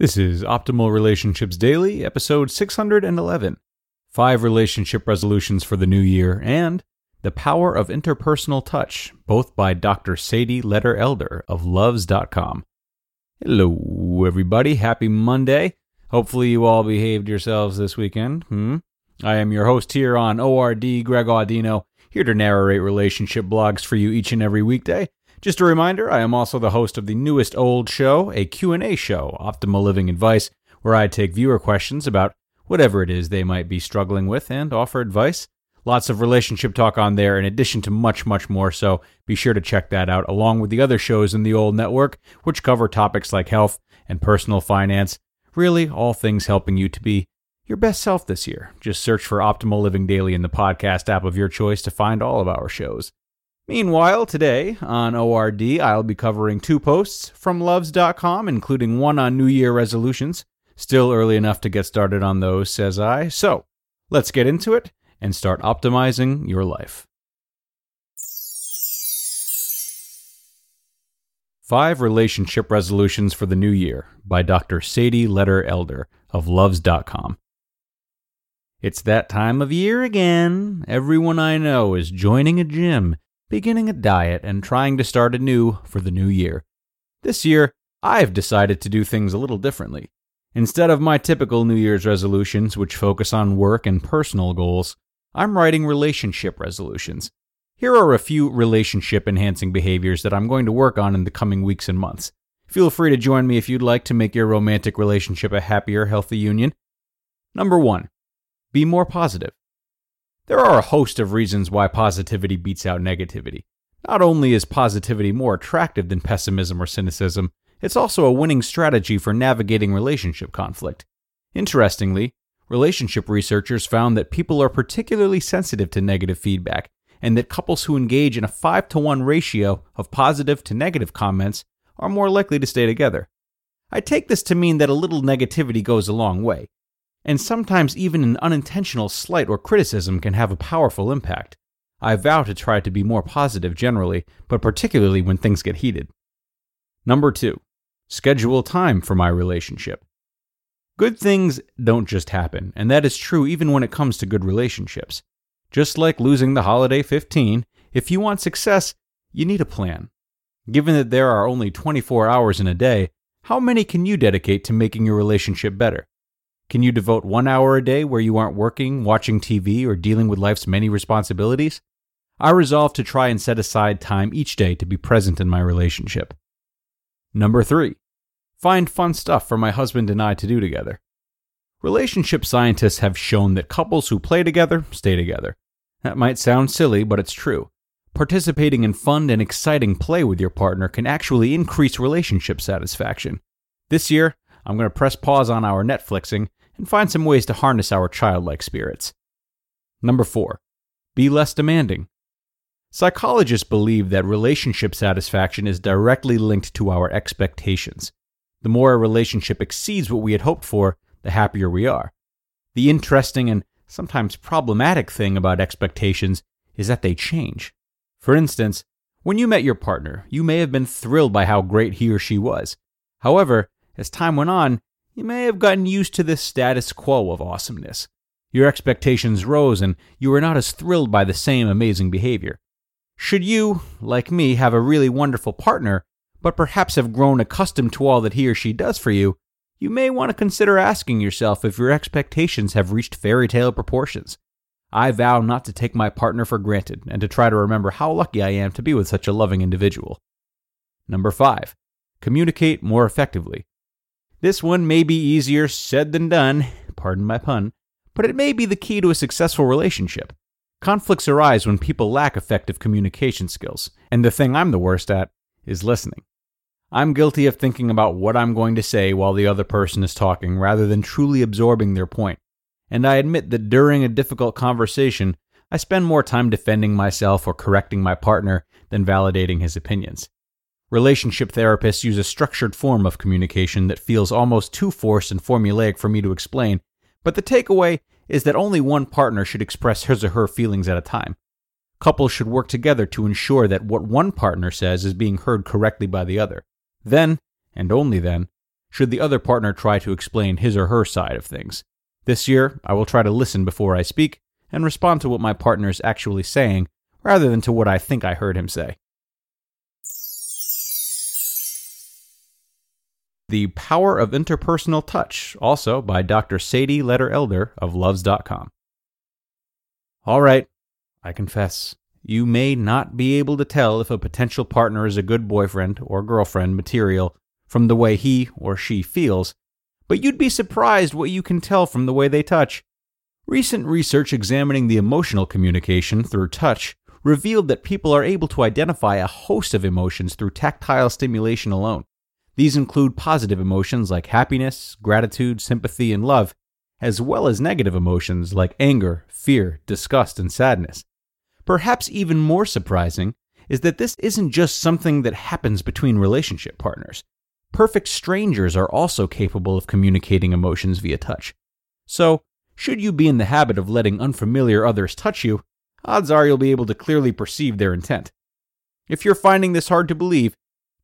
This is Optimal Relationships Daily, episode 611 Five Relationship Resolutions for the New Year, and The Power of Interpersonal Touch, both by Dr. Sadie Leder-Elder of Luvze.com. Hello, everybody. Happy Monday. Hopefully, you all behaved yourselves this weekend. Hmm? I am your host here on ORD, Greg Audino, here to narrate relationship blogs for you each and every weekday. Just a reminder, I am also the host of the newest old show, a Q&A show, Optimal Living Advice, where I take viewer questions about whatever it is they might be struggling with and offer advice. Lots of relationship talk on there in addition to much, much more, so be sure to check that out along with the other shows in the old network, which cover topics like health and personal finance. Really, all things helping you to be your best self this year. Just search for Optimal Living Daily in the podcast app of your choice to find all of our shows. Meanwhile, today on ORD, I'll be covering two posts from luvze.com, including one on New Year resolutions. Still early enough to get started on those, says I. So, let's get into it and start optimizing your life. Five Relationship Resolutions for the New Year by Dr. Sadie Leder-Elder of Luvze.com. It's that time of year again. Everyone I know is joining a gym beginning a diet, and trying to start anew for the new year. This year, I've decided to do things a little differently. Instead of my typical New Year's resolutions, which focus on work and personal goals, I'm writing relationship resolutions. Here are a few relationship enhancing behaviors that I'm going to work on in the coming weeks and months. Feel free to join me if you'd like to make your romantic relationship a happier, healthy union. Number one, be more positive. There are a host of reasons why positivity beats out negativity. Not only is positivity more attractive than pessimism or cynicism, it's also a winning strategy for navigating relationship conflict. Interestingly, relationship researchers found that people are particularly sensitive to negative feedback, and that couples who engage in a 5 to 1 ratio of positive to negative comments are more likely to stay together. I take this to mean that a little negativity goes a long way, and sometimes even an unintentional slight or criticism can have a powerful impact. I vow to try to be more positive generally, but particularly when things get heated. Number two, schedule time for my relationship. Good things don't just happen, and that is true even when it comes to good relationships. Just like losing the holiday 15, if you want success, you need a plan. Given that there are only 24 hours in a day, how many can you dedicate to making your relationship better? Can you devote one hour a day where you aren't working, watching TV, or dealing with life's many responsibilities? I resolve to try and set aside time each day to be present in my relationship. Number three, find fun stuff for my husband and I to do together. Relationship scientists have shown that couples who play together stay together. That might sound silly, but it's true. Participating in fun and exciting play with your partner can actually increase relationship satisfaction. This year, I'm going to press pause on our Netflixing and find some ways to harness our childlike spirits. Number four, be less demanding. Psychologists believe that relationship satisfaction is directly linked to our expectations. The more a relationship exceeds what we had hoped for, the happier we are. The interesting and sometimes problematic thing about expectations is that they change. For instance, when you met your partner, you may have been thrilled by how great he or she was. However, as time went on, you may have gotten used to the status quo of awesomeness. Your expectations rose and you were not as thrilled by the same amazing behavior. Should you, like me, have a really wonderful partner, but perhaps have grown accustomed to all that he or she does for you, you may want to consider asking yourself if your expectations have reached fairy tale proportions. I vow not to take my partner for granted and to try to remember how lucky I am to be with such a loving individual. Number 5. Communicate more effectively. This one may be easier said than done, pardon my pun, but it may be the key to a successful relationship. Conflicts arise when people lack effective communication skills, and the thing I'm the worst at is listening. I'm guilty of thinking about what I'm going to say while the other person is talking rather than truly absorbing their point. And I admit that during a difficult conversation, I spend more time defending myself or correcting my partner than validating his opinions. Relationship therapists use a structured form of communication that feels almost too forced and formulaic for me to explain, but the takeaway is that only one partner should express his or her feelings at a time. Couples should work together to ensure that what one partner says is being heard correctly by the other. Then, and only then, should the other partner try to explain his or her side of things. This year, I will try to listen before I speak and respond to what my partner is actually saying rather than to what I think I heard him say. The Power of Interpersonal Touch, also by Dr. Sadie Leder-Elder of Luvze.com. All right, I confess, you may not be able to tell if a potential partner is a good boyfriend or girlfriend material from the way he or she feels, but you'd be surprised what you can tell from the way they touch. Recent research examining the emotional communication through touch revealed that people are able to identify a host of emotions through tactile stimulation alone. These include positive emotions like happiness, gratitude, sympathy, and love, as well as negative emotions like anger, fear, disgust, and sadness. Perhaps even more surprising is that this isn't just something that happens between relationship partners. Perfect strangers are also capable of communicating emotions via touch. So, should you be in the habit of letting unfamiliar others touch you, odds are you'll be able to clearly perceive their intent. If you're finding this hard to believe,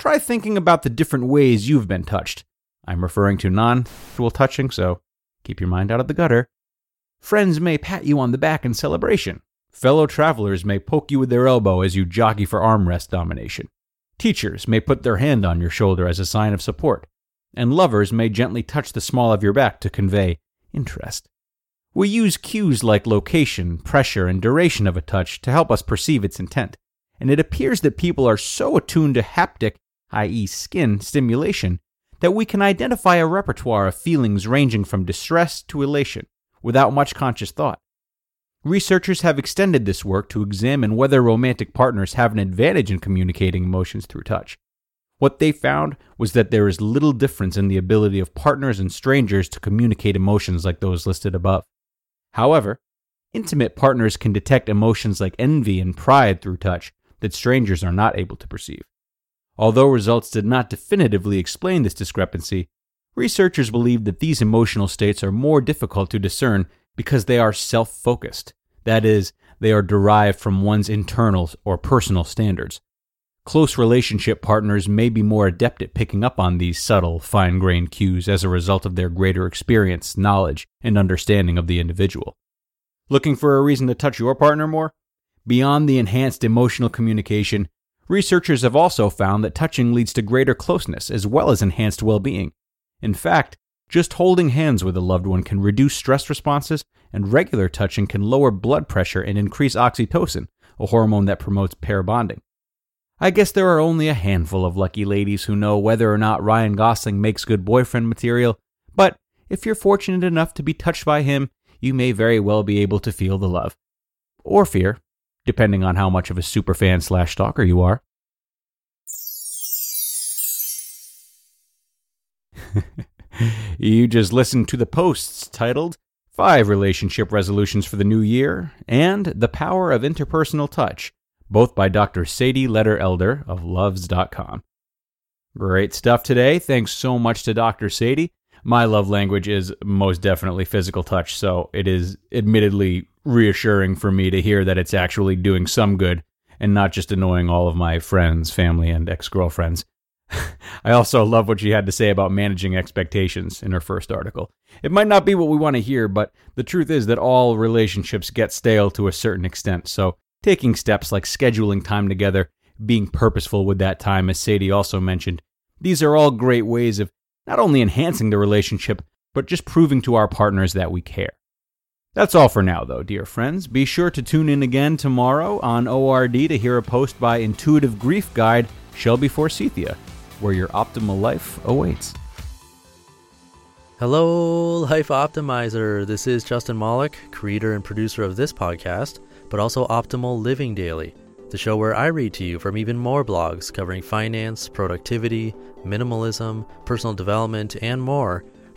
try thinking about the different ways you've been touched. I'm referring to non sexual touching, so keep your mind out of the gutter. Friends may pat you on the back in celebration. Fellow travelers may poke you with their elbow as you jockey for armrest domination. Teachers may put their hand on your shoulder as a sign of support. And lovers may gently touch the small of your back to convey interest. We use cues like location, pressure, and duration of a touch to help us perceive its intent, and it appears that people are so attuned to haptic, i.e., skin, stimulation, that we can identify a repertoire of feelings ranging from distress to elation without much conscious thought. Researchers have extended this work to examine whether romantic partners have an advantage in communicating emotions through touch. What they found was that there is little difference in the ability of partners and strangers to communicate emotions like those listed above. However, intimate partners can detect emotions like envy and pride through touch that strangers are not able to perceive. Although results did not definitively explain this discrepancy, researchers believe that these emotional states are more difficult to discern because they are self focused. That is, they are derived from one's internal or personal standards. Close relationship partners may be more adept at picking up on these subtle, fine grained cues as a result of their greater experience, knowledge, and understanding of the individual. Looking for a reason to touch your partner more? Beyond the enhanced emotional communication, researchers have also found that touching leads to greater closeness as well as enhanced well being. In fact, just holding hands with a loved one can reduce stress responses, and regular touching can lower blood pressure and increase oxytocin, a hormone that promotes pair bonding. I guess there are only a handful of lucky ladies who know whether or not Ryan Gosling makes good boyfriend material, but if you're fortunate enough to be touched by him, you may very well be able to feel the love. Or fear, depending on how much of a superfan slash stalker you are. you just listened to the posts titled Five Relationship Resolutions for the New Year and The Power of Interpersonal Touch both by Dr. Sadie Leder-Elder of Luvze.com. Great stuff today. Thanks so much to Dr. Sadie. My love language is most definitely physical touch, so it is admittedly reassuring for me to hear that it's actually doing some good and not just annoying all of my friends, family, and ex girlfriends. I also love what she had to say about managing expectations in her first article. It might not be what we want to hear, but the truth is that all relationships get stale to a certain extent, so taking steps like scheduling time together, being purposeful with that time, as Sadie also mentioned. These are all great ways of not only enhancing the relationship, but just proving to our partners that we care. That's all for now, though, dear friends. Be sure to tune in again tomorrow on ORD to hear a post by Intuitive Grief Guide Shelby Forsythia, where your optimal life awaits. Hello, Life Optimizer. This is Justin Malik, creator and producer of this podcast but also Optimal Living Daily, the show where I read to you from even more blogs covering finance, productivity, minimalism, personal development, and more